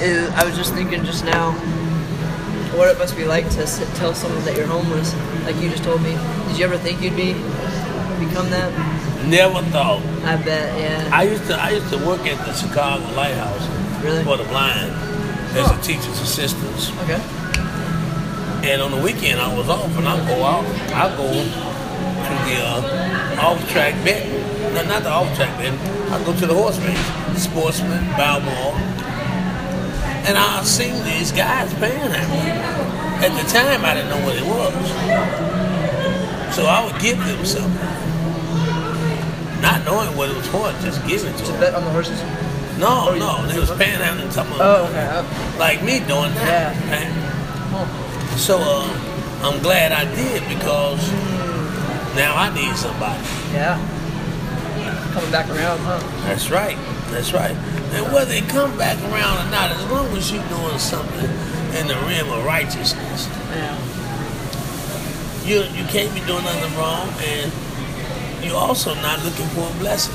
I, I was just thinking just now what it must be like to sit, tell someone that you're homeless, like you just told me. Did you ever think you'd be become that? Never thought. I bet, yeah. I used to I used to work at the Chicago Lighthouse Really? for the blind as a teacher's assistant. Okay. And on the weekend I was off and I go out. I go to the uh, off track bet. No, not the off track bet. I go to the horse race, Sportsman, Balmoral. And I seen these guys panhandling. At the time I didn't know what it was. So I would give them something. Not knowing what it was for, just give it to To them. bet on the horses? No, no, they was panhandling something Oh, okay. Oh, like me doing that. Yeah. right? So uh, I'm glad I did because now I need somebody. Yeah. Coming back around, huh? That's right. That's right. And whether they come back around or not, as long as you're doing something in the realm of righteousness, Yeah. you you can't be doing nothing wrong, and you're also not looking for a blessing.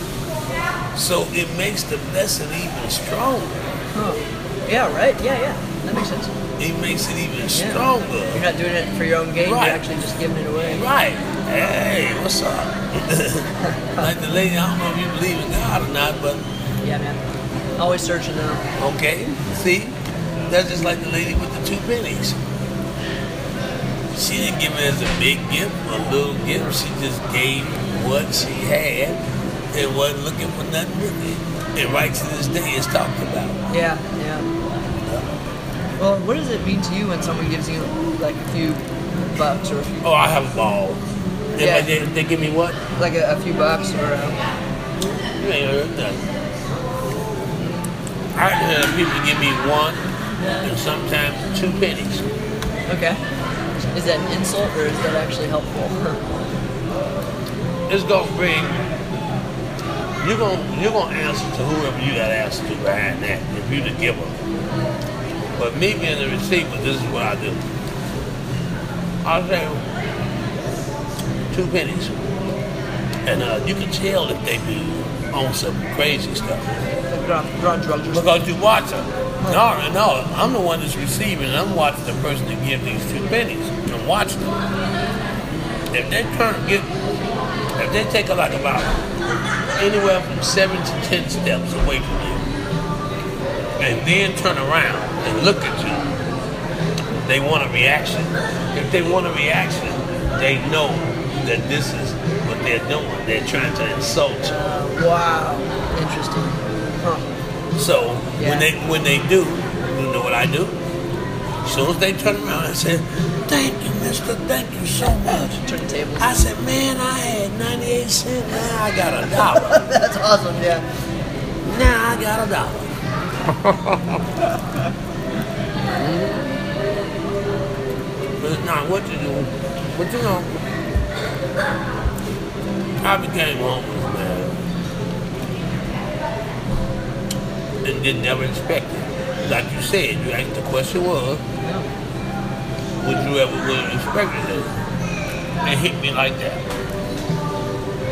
So it makes the blessing even stronger. Huh. Yeah, right? Yeah, yeah. That makes sense. It makes it even Yeah. stronger. You're not doing it for your own gain, Right. you're actually just giving it away. Right. Hey, what's up? like the lady, I don't know if you believe in God or not, but Yeah, man. Always searching them. okay, see? That's just like the lady with the two pennies. She didn't give it as a big gift or a little gift. She just gave what she had and wasn't looking for nothing with it. And right to this day, it's talked about. Yeah, yeah. Well, what does it mean to you when someone gives you like a few bucks or a few, Oh, I have a ball. Yeah. They, they give me what? like a, a few bucks or um, You ain't heard nothing. I heard people give me one and sometimes two pennies. okay? Is that an insult or is that actually helpful? It's gonna bring you're gonna you're gonna answer to whoever you gotta answer to behind that if you the giver. But me being the receiver, this is what I do. I'll say two pennies. And uh, you can tell if they be on some crazy stuff. Like they're on, they're drugs. Because you watch them. No, no, I'm the one that's receiving. and I'm watching the person that give these two pennies. I'm watching them. If they turn get, if they take like about anywhere from seven to ten steps away from you, and then turn around and look at you, they want a reaction. If they want a reaction, they know that this is what they're doing. They're trying to insult you. Wow. Interesting. Huh. So Yeah. when they when they do, you know what I do? As soon as they turn around, I say, "Thank you, Mister. Thank you so much." Turn the tables. I said, "Man, I had ninety-eight cents. Now I got a dollar. That's awesome, yeah. now I got a dollar." but it's not what you do. But you know, I became homeless, and didn't never expect it. Like you said, you asked the question was, would you ever would have expected it? It hit me like that.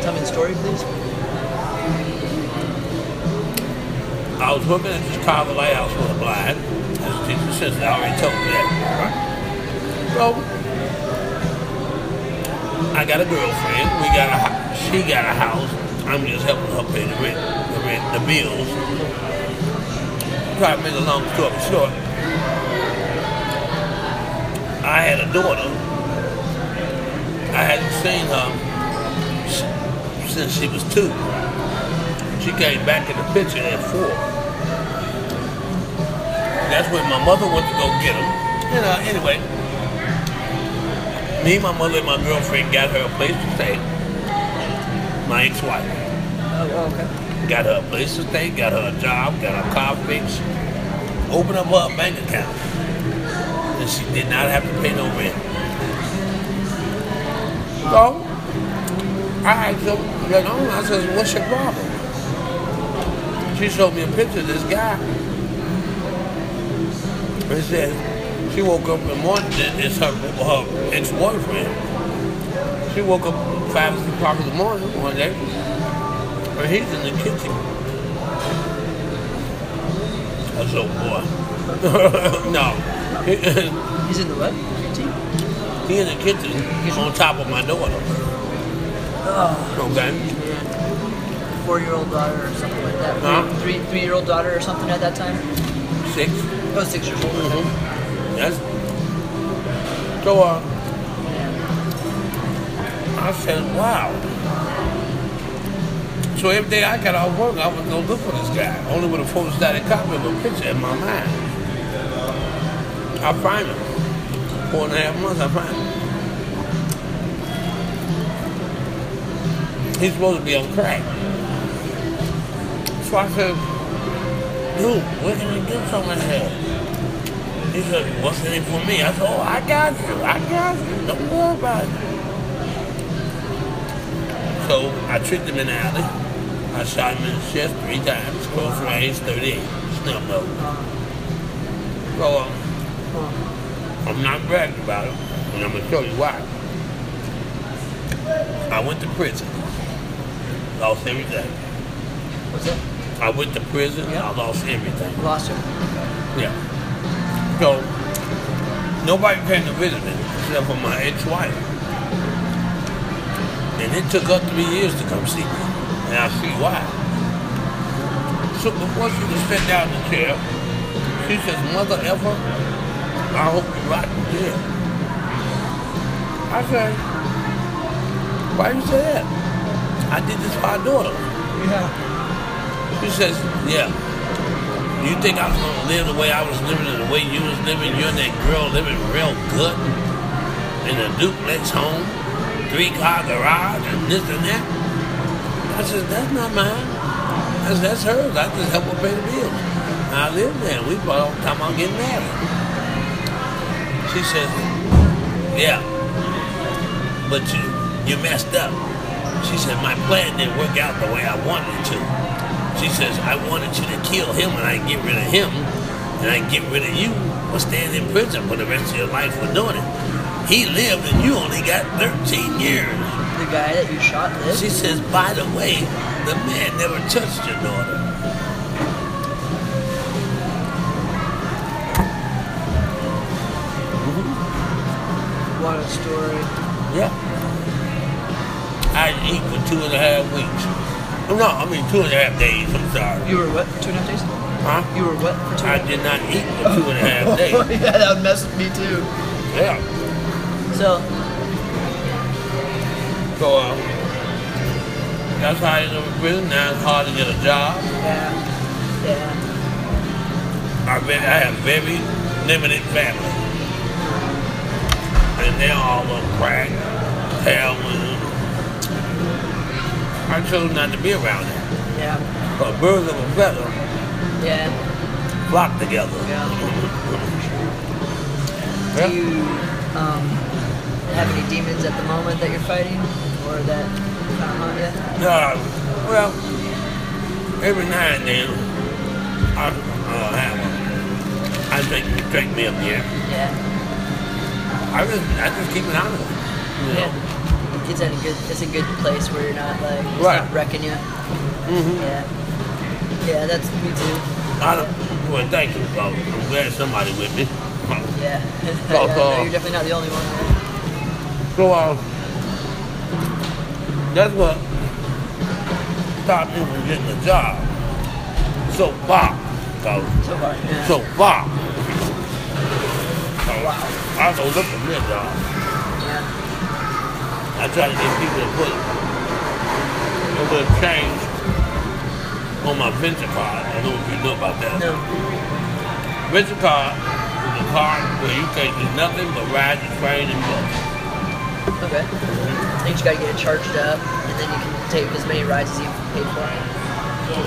Tell me the story, please. I was working at the Chicago Lighthouse for the blind as teacher assistant. I already told you that. Right? So I got a girlfriend. We got a she got a house. I'm just helping her pay the rent, the rent, the bills. Try to make a long story short. I had a daughter. I hadn't seen her since she was two. She came back in the picture at four. That's when my mother went to go get them. And uh, anyway, me, my mother, and my girlfriend got her a place to stay. My ex-wife Oh, oh, okay. got her a place to stay, got her a job, got her car fixed, opened up her bank account, and she did not have to pay no rent. So I asked her later on, oh, I said, "What's your problem?" She showed me a picture of this guy. It said she woke up in the morning. It's her her ex-boyfriend. She woke up five six o'clock in the morning one day, and he's in the kitchen. Said, "Oh boy." no. He's in the what? Team? he in the kitchen on top of my daughter. Oh, Okay. man. Four-year-old daughter or something like that. Huh? Three, three, three-year-old daughter or something at that time. Six. Oh, six years old. okay. Yes. So uh, I said, wow. So every day I got off work, I would go look for this guy. Only with a photostatic copy of a picture in my mind. I find him. Four and a half months, I find him. He's supposed to be on crack. So I said, dude, where can I get some of that? He said, what's in it for me? I said, oh, I got you. I got you. Don't worry about it. So I tricked him in the alley. I shot him in the chest three times, close range, 38, snub nose. So um, I'm not bragging about it, and I'm going to show you why. I went to prison. Lost everything. What's that? I went to prison. Yeah. I lost everything. Lost him. Yeah. So nobody came to visit me except for my ex-wife. And it took her three years to come see me. And I see why. So before she was sit down in the chair, she says, Mother ever, I hope you rot in jail. I said, why you say that? I did this for our daughter. Yeah. She says, yeah. You think I was gonna live the way I was living and the way you was living? You and that girl living real good in a duplex home, three car garage and this and that. I said, that's not mine. That's, that's hers. I just help her pay the bills. And I live there. We bought all the time I'm getting married. She says, yeah, but you you messed up. She said, my plan didn't work out the way I wanted it to. She says, I wanted you to kill him and I get rid of him and I get rid of you or staying in prison for the rest of your life for doing it. He lived and you only got 13 years. Guy that you shot lived. She says, by the way, the man never touched your daughter. Mm-hmm. What a story. Yeah. I didn't eat for two and a half weeks. No, I mean two and a half days, I'm sorry. You were what for two and a half days? Huh? You were what for two I and a half did not eat for two and a half oh, days. yeah, that would mess with me too. Yeah. So, So, uh, that's how I ended up in prison. Now it's hard to get a job. yeah. Yeah. I, very, I have very limited family. And they're all on crack, heroin. I chose not to be around them. Yeah. But birds of a feather Yeah. flock together. Yeah. Yeah. Do you um, have any demons at the moment that you're fighting? Or that kind of haunt you? Uh, well, every now and then, I uh, have a, I think you take me up here. Yeah. I just, I just keep it on it. You know? Yeah. It's in a good it's a good place where you're not like it's Right. not wrecking you. Mm-hmm. Yeah. Yeah, that's me too. I don't, well, thank you, folks. I'm glad somebody with me. Yeah. Yeah no, you're definitely not the only one. So, uh, that's what stopped me from getting a job. So far, so, So far. Yeah. so far. So, Wow. I go look for me a job. I try to get people to put a little change on my Ventra card. I don't know if you know about that. No. Ventra card is a card where you can do nothing but ride the train and bus. Okay. You just gotta get it charged up and then you can take as many rides as you paid for.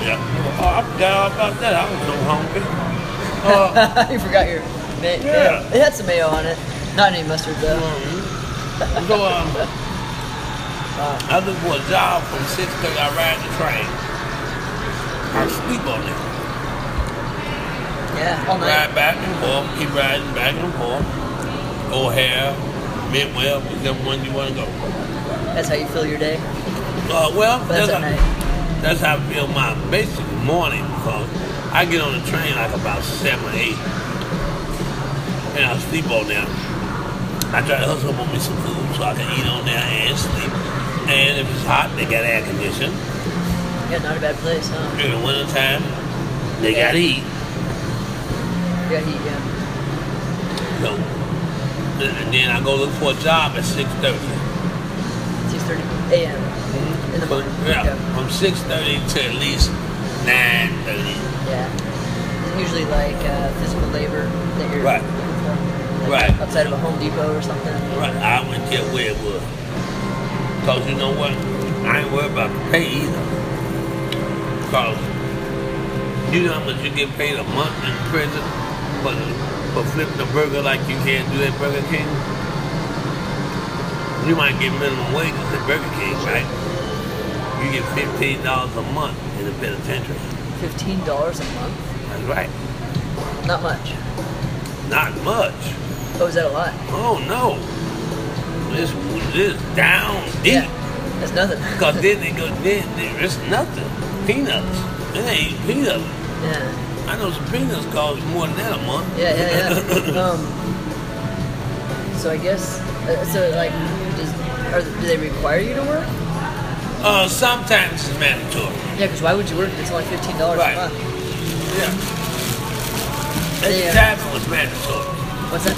Yeah. Oh, I forgot all about that. I was so hungry. Uh, you forgot your ma- Yeah. mayo. It had some mayo on it. Not any mustard though. mhm. so, um, I look for a job from six 6.30, I ride the train. I sleep on it. Yeah, all night. Ride back and forth, keep riding back and forth. O'Hare, Midway, whichever one you want to go. That's how you fill your day. Uh, well, that's that's, how, night. that's how I feel my basic morning because I get on the train like about seven or eight, and I sleep on there. I try to hustle up on me some food so I can eat on there and sleep. And if it's hot, they got air conditioning. Yeah, not a bad place, huh? In the wintertime, they got heat. Yeah, heat, yeah. So, and then I go look for a job at six thirty. 6.30 a.m. in the morning. Yeah, from six thirty to at least nine thirty. Yeah. It's usually like uh, physical labor that you're Right. looking for. Like Right. Outside of a Home Depot or something. Right, I wouldn't care where it was. Cause you know what? I ain't worried about the pay either. Cause you know how much you get paid a month in prison for, for flipping a burger like you can't do at Burger King? You might get minimum wages at Burger King, right? You get fifteen dollars a month in the penitentiary. $15 a month? That's right. Not much. Not much. Oh, is that a lot? Oh no. This this down deep. Yeah. That's nothing. Cause then they go, then there is nothing. Peanuts. It ain't peanuts. yeah. I know peanuts cost more than that a month. Yeah, yeah, yeah. um, so I guess, uh, so like, does, are, do they require you to work? uh, sometimes it's mandatory. Yeah, because why would you work if it's only $15 Right. a month? Yeah. At the time it was mandatory. What's that?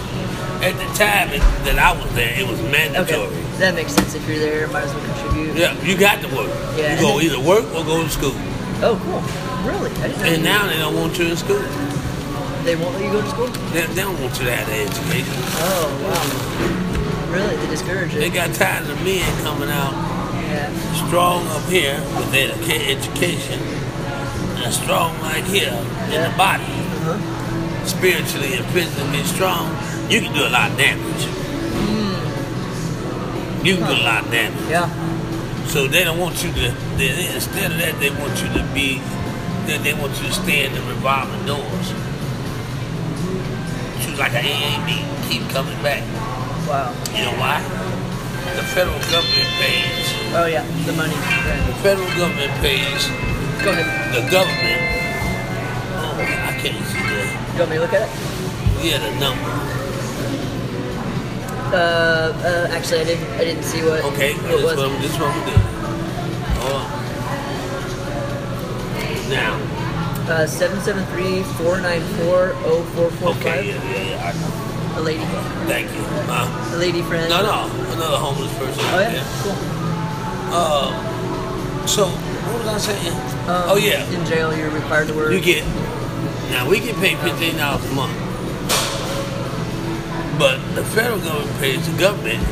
At the time it, that I was there, it was mandatory. Okay. That makes sense. If you're there, might as well contribute. Yeah, you got to work. Yeah. You go either work or go to school. Oh, cool. Really? I didn't know. And now they don't want you in school. They won't let you go to school? They, they don't want you to have education. Oh, wow. Really? They discourage it. They got tired of men coming out Yeah. strong up here with their education and strong like here in the body. Uh-huh. Spiritually and physically strong, you can do a lot of damage. You can do a lot of damage. Yeah. So they don't want you to. They, instead of that, they want you to be. They, they want you to stay in the revolving doors. Choose like an AA meeting, keep coming back. Wow. You know why? The federal government pays. Oh, yeah. The money. Yeah. The federal government pays Go ahead. the government. Oh, I can't see that. You want me to look at it? Yeah, the number. Uh, uh, actually, I didn't. I didn't see what. Okay, What this was one. This one we do. Hold on. Now, Uh, seven seven three four nine four zero four four okay, yeah, yeah, yeah. I. A lady. Thank you. Uh, A lady friend. no, no, another homeless person. Oh out yeah. Cool. Uh, so what was I saying? Um, oh yeah, In jail, you're required to work. you get. Now we get paid fifteen dollars a month, but the federal government pays the government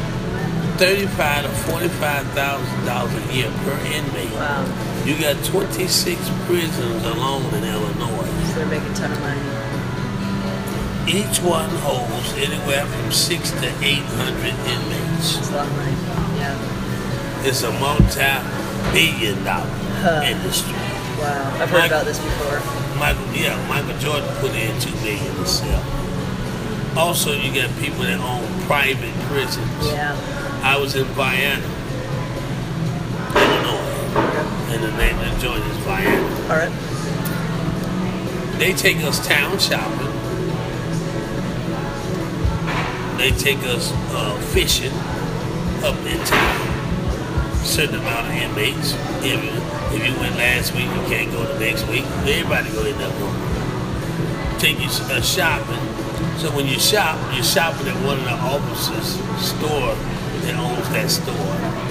thirty-five to forty-five thousand dollars a year per inmate. Wow. You got twenty-six prisons alone in Illinois. So they're making a ton of money. Each one holds anywhere from six to eight hundred inmates. It's a lot of money. Yeah. It's a multi-billion dollar Huh. industry. Wow. I've heard about this before. Michael, yeah, Michael Jordan put in two million himself. Also, you got people that own private prisons. Yeah. I was in Vienna, and the name of the joint is. All right. They take us town shopping. They take us uh, fishing up in town. Certain amount of inmates. If you, if you went last week, you can't go the next week. Everybody go in that room. Take you uh, shopping. So when you shop, you're shopping at one of the officers' store that owns that store.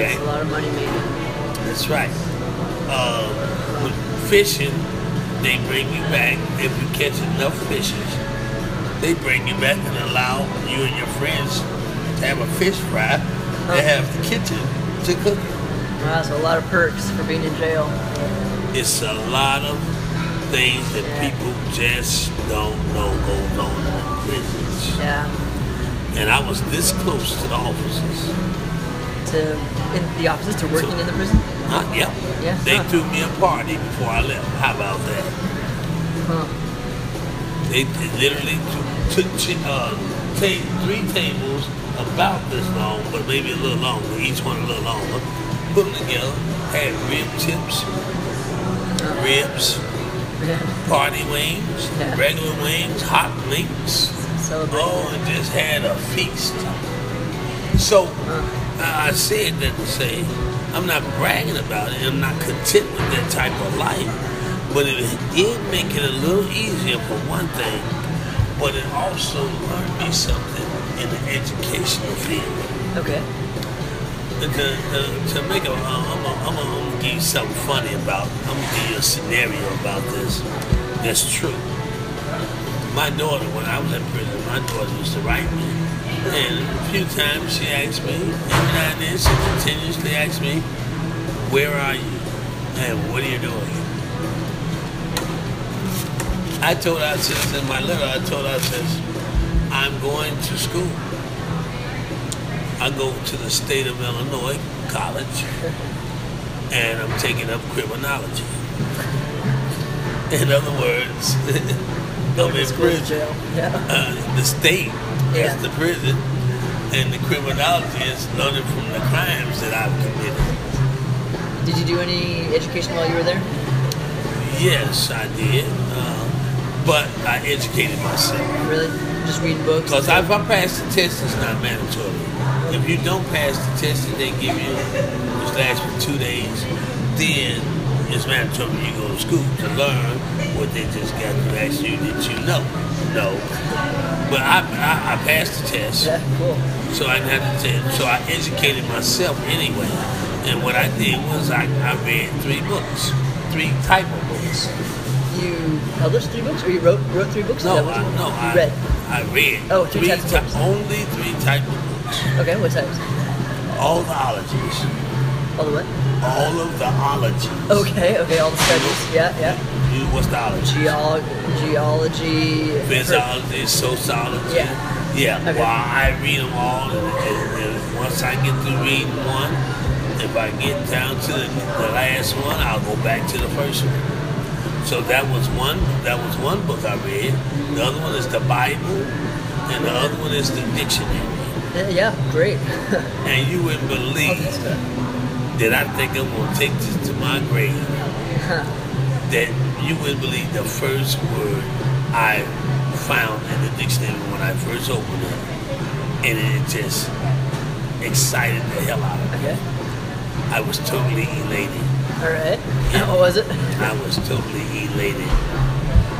Okay. It's a lot of money made. That's right. Uh, with fishing, they bring you back. If you catch enough fishes, they bring you back and allow you and your friends to have a fish fry. They have the kitchen to cook it. Wow. So a lot of perks for being in jail. It's a lot of things that Yeah. people just don't know goes on in prisons. Yeah. And I was this close to the officers. To in the opposite to working in the prison. Huh? Yeah. Yeah. They Huh. threw me a party before I left. How about that? Huh. They they literally took uh, ta- three tables about this long, but maybe a little longer, each one a little longer. Put them together, had rib tips, ribs, party wings, Yeah. regular wings, hot links. Oh, and just had a feast. So. I said that to say I'm not bragging about it. I'm not content with that type of life, but it did make it a little easier for one thing. But it also learned me something in the educational field. Okay. To, to, to make a, I'm gonna I'm gonna- I'm gonna give you something funny about. I'm gonna give you a scenario about this. That's true. My daughter, when I was in prison, my daughter used to write me, and a few times she asked me, every now and then she continuously asked me, "Where are you? And what are you doing?" I told her, I says in my letter, I told her, I says, "I'm going to school." I go to the state of Illinois college and I'm taking up criminology. In other words, I'm in prison. jail. Yeah. Uh, the state Yeah. is the prison, and the criminology is learning from the crimes that I've committed. Did you do any education while you were there? Yes, I did, uh, but I educated myself. Really? Just reading books? Because if I pass the test, it's not mandatory. If you don't pass the test that they give you, which lasts for two days, then it's mandatory you go to school to learn what they just got to ask you that you know. No. But I, I, I passed the test, Yeah, cool. so I have to test. So I educated myself anyway. And what I did was I, I read three books, three type of books. You published three books, or you wrote wrote three books? No, I, no, you I read. I read Oh, three types of ty- books. only three type of books. Okay, what types? All the ologies. All the what? All of the ologies. Okay, okay, all the studies. Yeah, yeah. You, what's the ology? Geolo- geology. Physiology, sociology. Yeah. Yeah. Okay. Well, I read them all, and, and, and once I get through reading one, if I get down to the, the last one, I'll go back to the first one. So that was one. That was one book I read. The other one is the Bible, and the other one is the dictionary. Yeah, great. And you wouldn't believe that I think I'm gonna take this to my grave. Huh. that you wouldn't believe the first word I found in the dictionary when I first opened it, and it just excited the hell out of me. Okay. I was totally elated. All right. What was it? I was totally elated.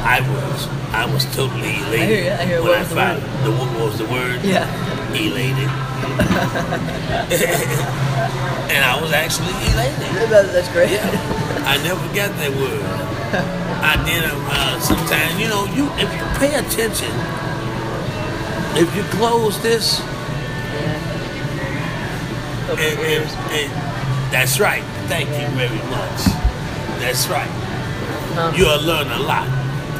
I was. I was totally elated. hear ya, I hear when What I was the found word? the what was the word? Yeah. Elated. and I was actually elated. That's great. Yeah, I never got that word. I did uh, sometimes. You know, you if you pay attention, if you close this, Open and, and, and that's right. Thank you very much. That's right. Huh. You'll learn a lot.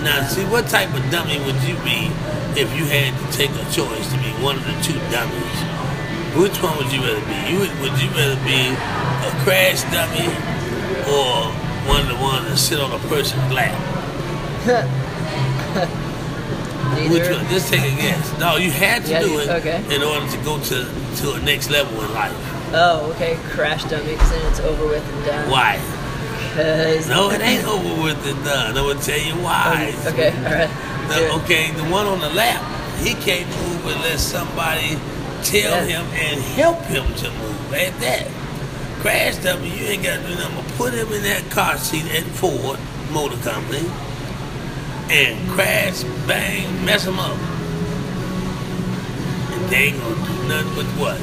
Now, see, what type of dummy would you be if you had to take a choice to be one of the two dummies? Which one would you rather be? You would, would you rather be a crash dummy or one the ones that sit on a person's lap? Which one? Just take a guess. No, you had to Yeah, do it okay. in order to go to to a next level in life. Oh, okay. Crash dummy, because then it's over with and done. Why? Because No, it ain't over with and done. I will tell you why. Okay, all right. The- okay, the one on the lap, he can't move unless somebody tell Yeah. him and help him to move. At that, crash dummy, you ain't got to do nothing but put him in that car seat at Ford Motor Company and crash, bang, mess him up. And they ain't gonna do nothing but what?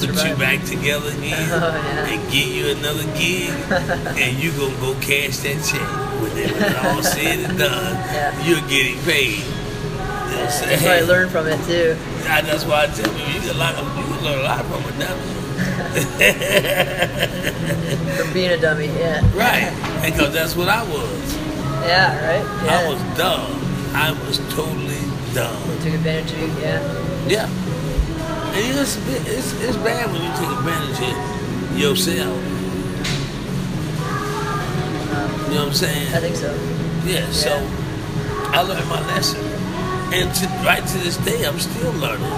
Put you back together again Oh, yeah. and give you another gig, and you gonna go cash that check. When it when all said and done, Yeah. you're getting paid. You know what I'm saying? That's what I learned from it too. I- that's why I tell you, you can, learn, you can learn a lot from it dummy. From being a dummy, yeah. right, because that's what I was. Yeah, right? Yeah. I was dumb. I was totally dumb. Took advantage of you, yeah. Yeah. And it's, it's, it's bad when you take advantage of yourself. Uh-huh. You know what I'm saying? I think so. Yeah, so I learned my lesson. And to, right to this day, I'm still learning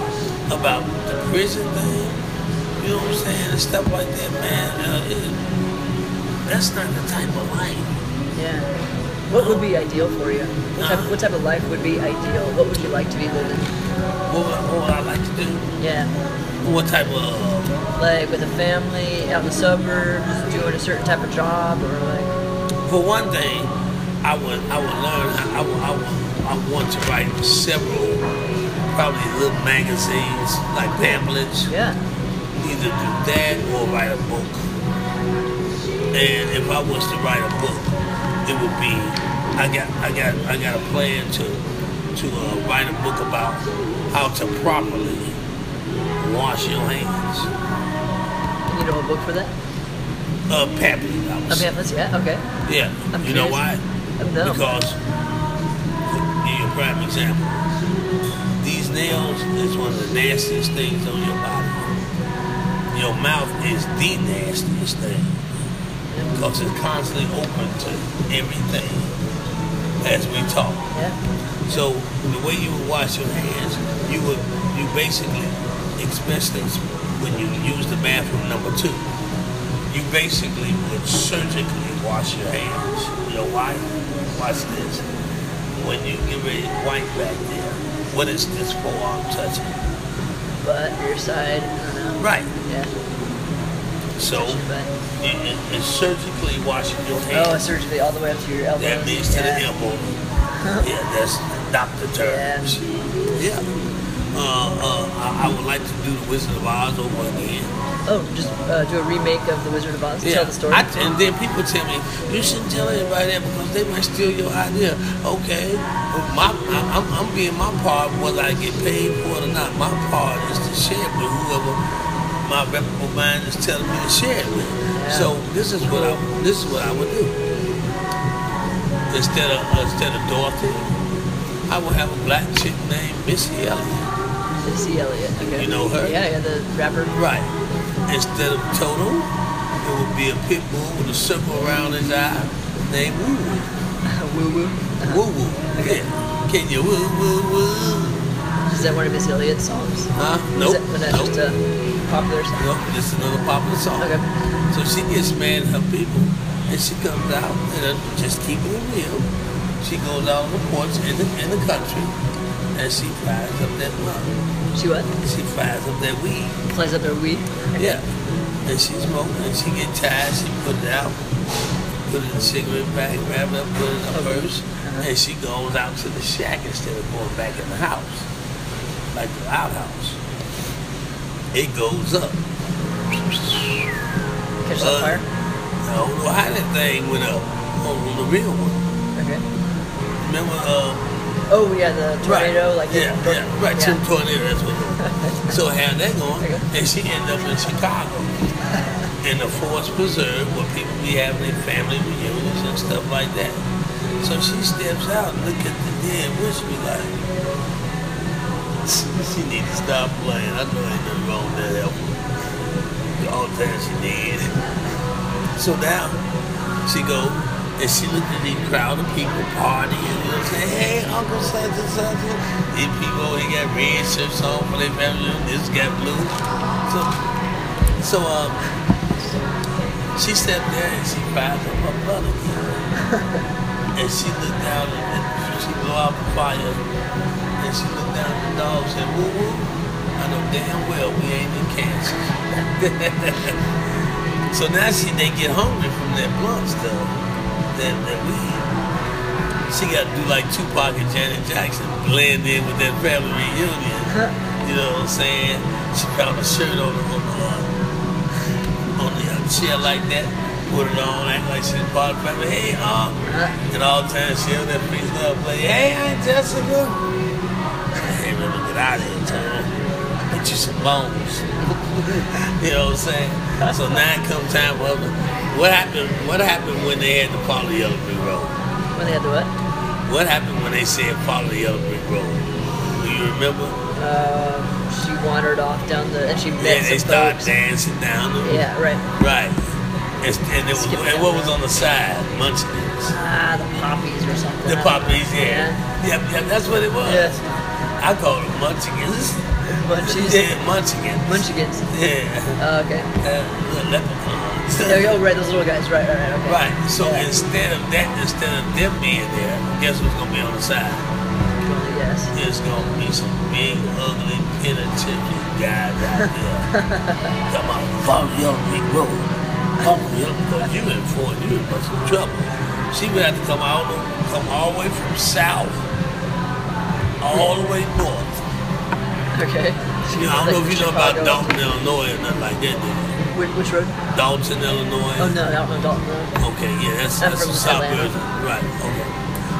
about the prison thing. You know what I'm saying? And stuff like that, man. Uh, it, that's not the type of life Yeah. What would be ideal for you? What type, what type of life would be ideal? What would you like to be living? What, would- what would I like to do? Yeah. What type of Like with a family, out in the suburbs, doing a certain type of job, or like. For one thing, I would I would learn I would, I would, I want to write several probably little magazines like pamphlets. Yeah. Either do that or write a book. And if I was to write a book, it would be I got I got I got a plan to to uh, write a book about how to properly wash your hands. You know a book for that? Uh, pamphlet, A pamphlets? Yeah. Okay. Yeah. I'm you know why? No. Because, give you a prime example. These nails is one of the nastiest things on your body. Your mouth is the nastiest thing because it's constantly open to everything as we talk. Yeah. So the way you would wash your hands, you would you basically, especially when you use the bathroom number two, you basically would surgically wash your hands. You know why? Watch this. When you get ready to wipe back there, what is this forearm touching? Butt, your side. Know. Right. Yeah. So Touch your butt. it, it, it's surgically washing your Oh, hands. surgically all the way up to your elbow. that means to yeah. the elbow. yeah, that's doctor terms. Yeah. Uh, uh, I, I would like to do the Wizard of Oz over again. Oh, just uh, do a remake of The Wizard of Oz. Yeah. Tell the story. I, and then people tell me you shouldn't tell anybody that because they might steal your idea. Okay, my I, I'm, I'm being my part whether I get paid for it or not. My part is to share it with whoever my reputable mind is telling me to share it with. Yeah. So this is what I this is what I would do. Instead of instead of Dorothy, I would have a black chick named Missy Elliott. Missy Elliott. Okay. You know her? Yeah, yeah, the rapper. Right. Instead of Toto, it would be a pit bull with a circle around his eye named Woo Woo. woo woo. Uh-huh. Woo Woo. Yeah. Can you woo woo woo? Is that one of Miss Elliott's songs? Huh? Is Nope. that, was that nope. just a popular song? Nope. Is another popular song. Okay. So she gets mad at her people and she comes out and just keeping it real. She goes out on the porch in the, in the country and she fires up that blunt. She what? She fires up that weed. Plays up their weed? Yeah. And she smoke and she get tired, she put it out, put it in a cigarette bag, grab it up, put it in her purse, Uh-huh. and she goes out to the shack instead of going back in the house. Like the outhouse. It goes up. Catch Uh, on fire? I don't know how that thing went up on, on the real one. Okay. Remember uh Oh, yeah, the tornado, right. like yeah, yeah, right, yeah. tornado, that's what it. So had that going, and she ended up in Chicago in the Forest Preserve where people be having their family reunions and stuff like that. So she steps out and look at the dead be like, she need to stop playing. I know ain't nothing wrong with that. All the time she did. So now she go and she looked at these crowd of people partying, you know, saying, hey, Uncle such and such. and-" These people, they got red shirts on for their family, this got blue. So, so um, she stepped there and she cried up her again. and she looked down and and she blew out the fire. And she looked down at the dog and said, woo woo. I know damn well we ain't in Kansas. so now she they get hungry from that blunt stuff, that, that weed. She got to do like Tupac and Janet Jackson, blend in with that family reunion. You know what I'm saying? She found a shirt on the, on the, uh, on the uh, chair like that, put it on, act like she's part of the family. Hey, uh, and all the time she on that face love play. Hey, Aunt Jessica. Hey, remember, get out of here. Get you some bones. you know what I'm saying? So now comes time for her. What happened? What happened when they had to follow the yellow brick road? When they had the what? What happened when they said follow the yellow brick road? Do you remember? Um, she wandered off down the, and she met Yeah, they started folks. dancing down the Yeah, right. Right. And, and, it was, and what was on the side? Munchkins. Ah, the poppies or something. The poppies, puppies, yeah. Yep, yep, that's what it was. Yes. I call them munchkins. Munchies. Yeah, munchkins. Munchkins. Yeah. Oh, okay. Uh, leprechaun. Oh, oh, right, those little guys. Right, right, right. Okay. Right. So Yeah. instead of that, instead of them being there, guess what's gonna be on the side? Yes. There's gonna be some big, ugly, penitentiary guys out there. Come on, follow your big road. Come on, you because you in for you in some trouble. She would have to come out, come all the way from south, all the way north. Okay. You know, I don't know if you know about. Dolton, Illinois, or nothing like that. Which, which road? Dolton, Illinois. Oh no, don't Dalton Road. Okay, yeah, that's, I'm that's the south Atlanta. version. Right, okay.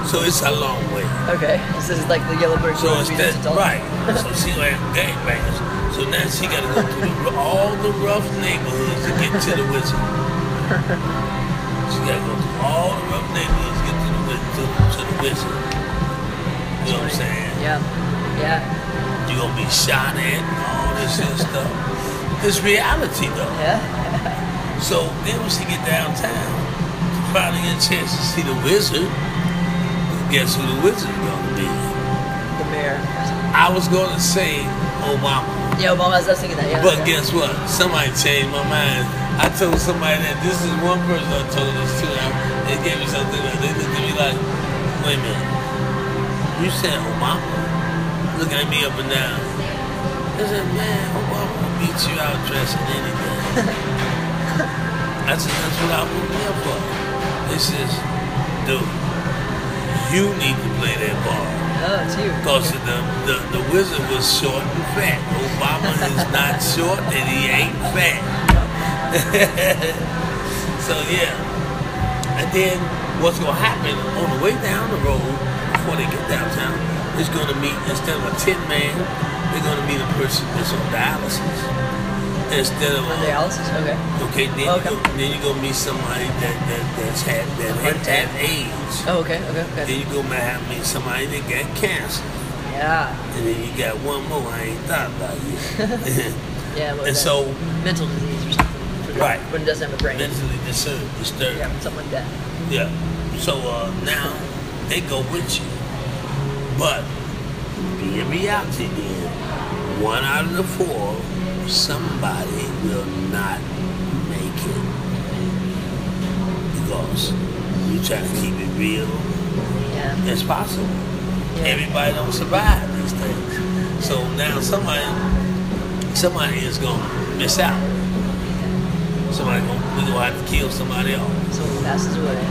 So it's a long way. Okay. This is like the Yellow Bird So Road instead, to Dolton. right. So she like gangbangers. So now she got to go through the, all the rough neighborhoods to get to the wizard. She got to go through all the rough neighborhoods to get to the, to, to the wizard. You know what I'm saying? Yeah. Yeah. You gonna be shot at and all this stuff. It's reality though. Yeah. So then when she get downtown, she finally get a chance to see the wizard. Guess who the wizard is gonna be? The mayor. I was gonna say Obama. Yeah, Obama. I was thinking that. Yeah. But yeah. guess what? Somebody changed my mind. I told somebody that this is one person I told this to. They gave me something. That they looked at me like, "Wait a minute, you said Obama?" Looking at me up and down. I said, "Man, Obama beat you out dressing anything." I said, "That's what I was there for." They says, "Dude, you need to play that ball." Oh, it's you. Because the, the, the wizard was short and fat. Obama is not short and he ain't fat. so yeah. And then what's gonna happen on the way down the road before they get downtown is gonna meet instead of a tin man, they're gonna meet a person that's on dialysis. Instead of On dialysis. Okay. Okay, then, Okay. You go, then you go meet somebody that, that that's had that had, had. AIDS. Oh, okay. Okay. Then you go meet somebody that got cancer. Yeah. And then you got one more I ain't thought about yet. Yeah. And so, mental disease or something. Right. When it doesn't have a brain. mentally disturbed. disturbed. Yeah, something like that. Yeah. So uh, now they go with you. But be in reality then, one out of the four, somebody will not make it. Because you try to keep it real Yeah. as possible. Yeah. Everybody don't survive these things. So now somebody somebody is gonna miss out. Somebody gonna we gonna have to kill somebody else. Someone passes away.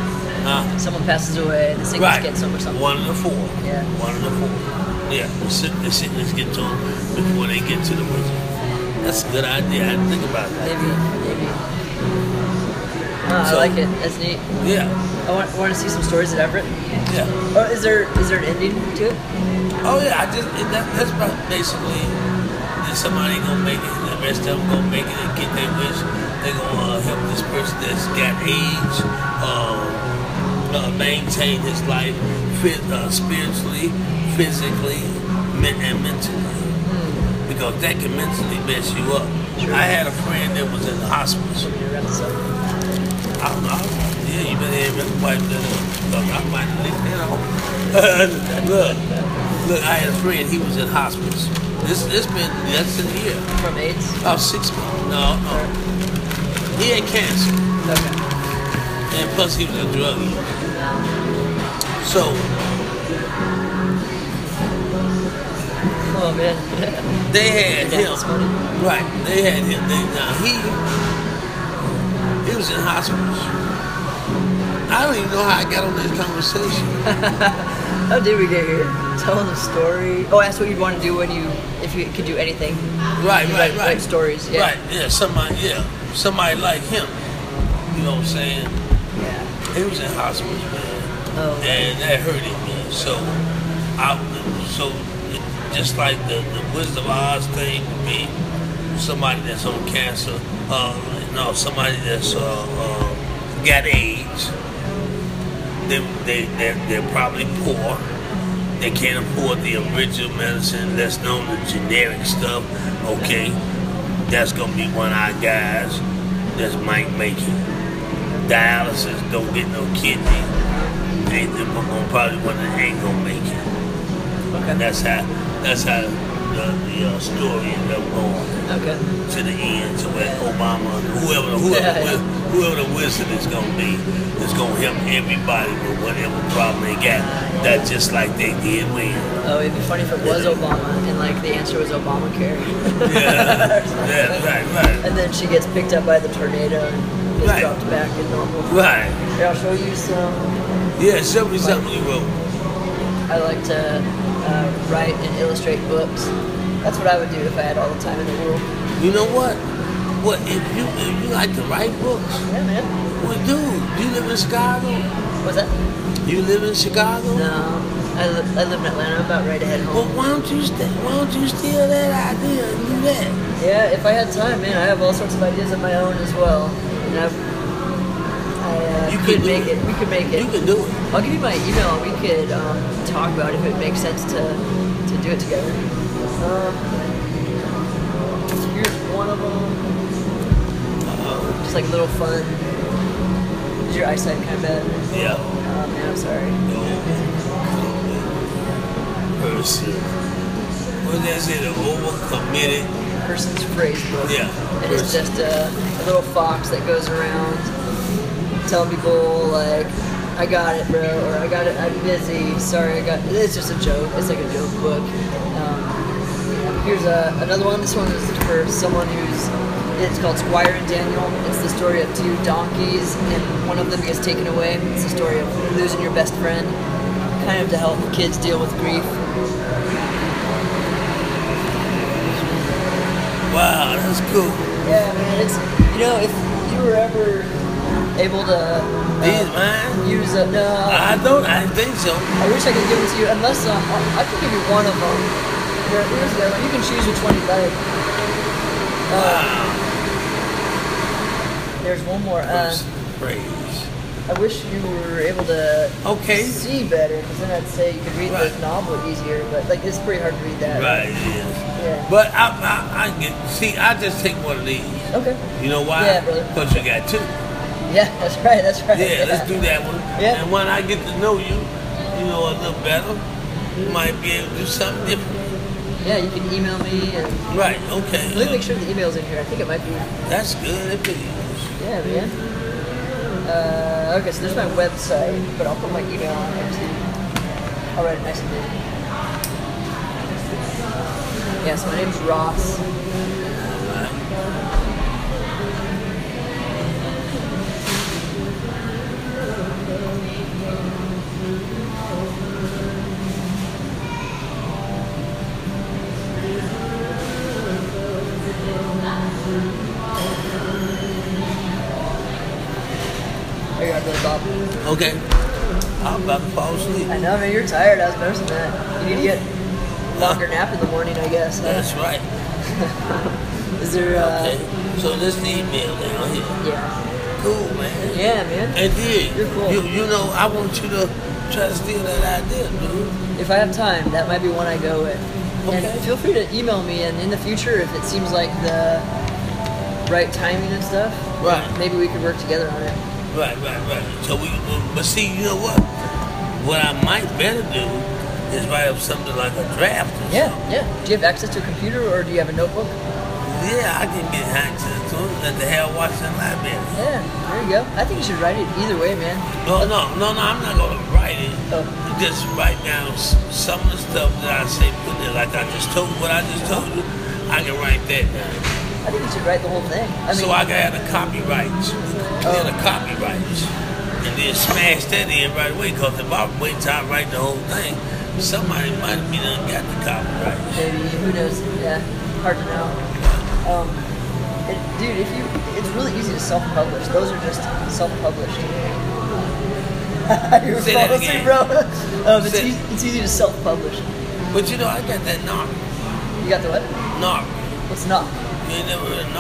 Huh? Someone passes away. The sickness Right. gets or something. One of the four. Yeah. One of the four. Yeah. The sickness, sickness get to them before they get to the wizard. That's a good idea. I didn't think about that. Maybe. Maybe. Oh, So- I like it. That's neat. Yeah. I want, want to see some stories at Everett. Yeah. Oh, is there is there an ending to it? Oh yeah, I just that, that's about basically that somebody gonna make it, the rest of them gonna make it and get their wish. They gonna uh, help this person that's got AIDS uh, uh, maintain his life fit, uh, spiritually, physically, and mentally. Because that can mentally mess you up. I had a friend that was in the hospice. You're around so. I don't know. Yeah, you better have that up. Look, I might leave that look, look, I had a friend, he was in hospice. This this been less than a year. From AIDS? About six months. No, no. He had cancer. Okay. And plus he was a drug user. So Oh man. they had him. Right. They had him. They, now he he was in hospice. I don't even know how I got on this conversation. How did we get here? Tell the story. Oh, that's what you'd want to do when you, if you could do anything. Right, right, write- right. write stories, yeah. Right, yeah, somebody, yeah, somebody like him. You know what I'm saying? Yeah. He was in hospice, man, Oh. and that hurt him, man. So, I, so just like the the Wizard of Oz thing would be somebody that's on cancer, uh, no, somebody that's uh, uh, got AIDS. They they they're, they're probably poor. They can't afford the original medicine, that's known the generic stuff. Okay, that's gonna be one of our guys that might make it. Dialysis don't get no kidney. They, they're gonna probably one that ain't gonna make it. And that's how that's how the, the uh, story and them going Okay. to the end to where Obama, whoever, whoever, Yeah, yeah. whoever the wizard is gonna be, is gonna help everybody with whatever problem they got. That just like they did when. Oh, it'd be funny if it was Obama and like the answer was Obamacare. Yeah, yeah, right, right, And then she gets picked up by the tornado and is Right. dropped back in normal. right. Here, I'll show you some. Yeah, show me something you wrote. I like to uh, write and illustrate books. That's what I would do if I had all the time in the world. You know what? What if you if you like to write books? Yeah, man. Well, dude, do you live in Chicago. What's that? You live in Chicago. No, I, li- I live in Atlanta. I'm about ready to head Well, home. why don't you st- why don't you steal that idea and do that? Yeah, if I had time, man, I have all sorts of ideas of my own as well. And I, I uh, You could could make it. it. We could make it. You can do it. I'll give you my email. and We could um, talk about if it makes sense to to do it together. Um, here's one of them. Just like a little fun. Is your eyesight kind of bad? Yeah. Oh man, I'm sorry. person. What What is it? An overcommitted. Person's phrase book. Yeah. And it's just a, a little fox that goes around telling people like, I got it, bro, or I got it, I'm busy, sorry, I got It's just a joke. It's like a joke book. Um, here's a, another one. This one is for someone who's, it's called Squire and Daniel. It's the story of two donkeys, and one of them gets taken away. It's the story of losing your best friend, kind of to help kids deal with grief. Wow, that's cool. Yeah, man, it's you know if you were ever able to These uh, mine? use a no, I don't. I think so. I wish I could give it to you. Unless uh, I can give you one of them. Here, here's the one. You can choose which one you like. Uh, Wow. there's one more. Uh, praise. I wish you were able to Okay. see better, because then I'd say you could read Right. the novel easier. But like, it's pretty hard to read that. Right. Yes. Yeah. But I, I, I get. See, I just take one of these. Okay. You know why? Yeah, brother. Because you got two. Yeah, that's right. That's right. Yeah, let's do that one. Yeah. And when I get to know you, you know, a little better, you might be able to do something different. Yeah, you can email me and Right. Okay. let me make sure the email's in here. I think it might be. That's good. If it is. Yeah, man. Uh, okay, so there's my website, but I'll put my email on there too. I'll write it nice and big. Yeah, so my name's Ross. There you go, Billy Bob. Okay. I'm about to fall asleep. I know, man, you're tired. I was noticing that. You need to get a longer nap in the morning, I guess. huh? That's right. Is there, uh, Okay. So this email down here. yeah. Cool, man. Yeah, man. And then, You're cool. you, you know, I want you to try to steal that idea, dude. If I have time, that might be one I go with. Okay. And feel free to email me, and in the future, if it seems like the right timing and stuff, Right. maybe we could work together on it. Right, right, right. So we, but see, you know what? What I might better do is write up something like a draft. Or Yeah, something. yeah. Do you have access to a computer, or do you have a notebook? Yeah, I can get access to it at the Harold Washington Library. Yeah, there you go. I think you should write it either way, man. No, no, no, no. I'm not gonna write it. Oh. Just write down some of the stuff that I say Like I just told, what I just told you, I can write that down. I think you should write the whole thing. I mean, so I can have the copyrights, then the copyrights, and then smash that in right away. Cause if I wait till I write the whole thing, somebody might be done got the copyrights. maybe who knows? Yeah, hard to know. Um, it, dude, if you, it's really easy to self-publish. Those are just self-published. You're Say that again. bro. Um, it's, easy, it's easy to self-publish. But you know, I got that knock, You got the what? knock. What's not? You ain't never heard of.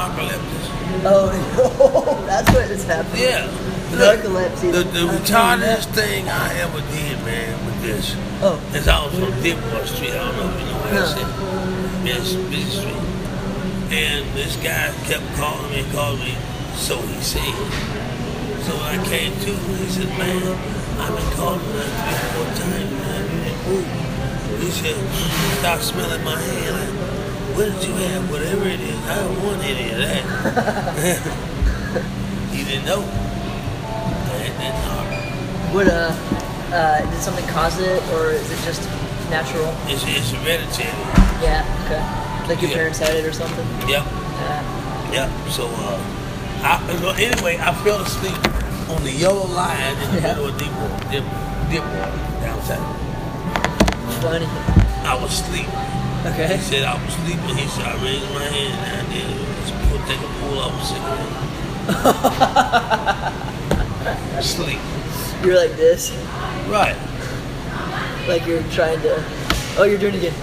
Oh, that's what is happening. Yeah. Narcolepsy. The, the retardedest thing I ever did, man, with this. Oh. Is I was on Dearborn Street. I don't know if you know where No. at. Yes, busy street. And this guy kept calling me and calling me, so he said. So when I came to, he said, man, I've been calling like three, or four times, man. You didn't move. He said, stop smelling my hand. Like, what did you have? Whatever it is, I don't want any of that. he didn't know. That knock. Would uh, uh, did something cause it, or is it just natural? It's, it's hereditary. Yeah. Okay. Like your Yeah. parents had it or something. Yep. Yeah. Yep. So, uh, I, so anyway, I fell asleep on the yellow line in the Yeah. middle of deep water, dip, dip water downtown. Funny. I was asleep. Okay. He said I was sleeping. He said I raised my hand and I did. People take a pull a cigarette. Sleep. You're like this, Right. like you're trying to. Oh, you're doing it again.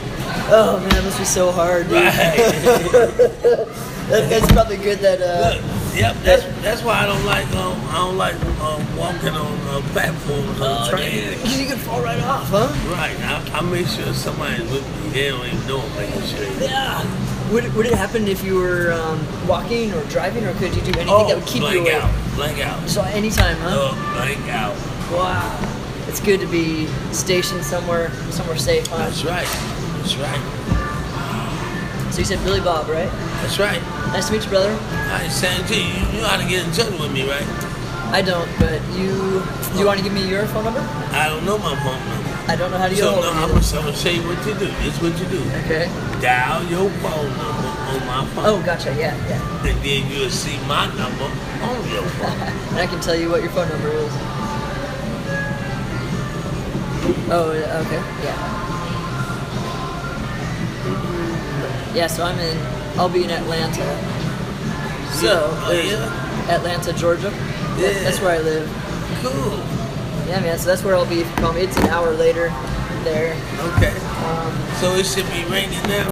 Oh man, that must be so hard. Dude. Right. That, that's probably good that uh, Look, yep. That's that's why I don't like um I don't like um, walking on uh, platforms on uh, trains. because you could fall right off, huh? Right. I, I make sure somebody's with me. They don't even know I'm making sure. Yeah. Would it, would it happen if you were um, walking or driving, or could you do anything Oh, that would keep you awake? out. Blank out. So anytime, huh? Oh, blank out. Wow. It's good to be stationed somewhere, somewhere safe, huh? That's right. That's right. So you said Billy Bob, right? That's right. Nice to meet you, brother. I ain't saying to you, you how to get in touch with me, right? I don't, but you. Do you want to give me your phone number? I don't know my phone number. I don't know how to get So no, I'm gonna, I'm gonna show you what you do. This is what you do. Okay. Dial your phone number on my phone. Oh, gotcha. Yeah, yeah. And then you'll see my number on your phone. And I can tell you what your phone number is. Oh, okay. Yeah. Mm-hmm. Yeah. So I'm in. I'll be in Atlanta. So Yeah. Oh, there's yeah? Atlanta, Georgia. Yeah. That's where I live. Cool. Yeah, man. So that's where I'll be if you call me. It's an hour later there. Okay. Um, So it should be raining now.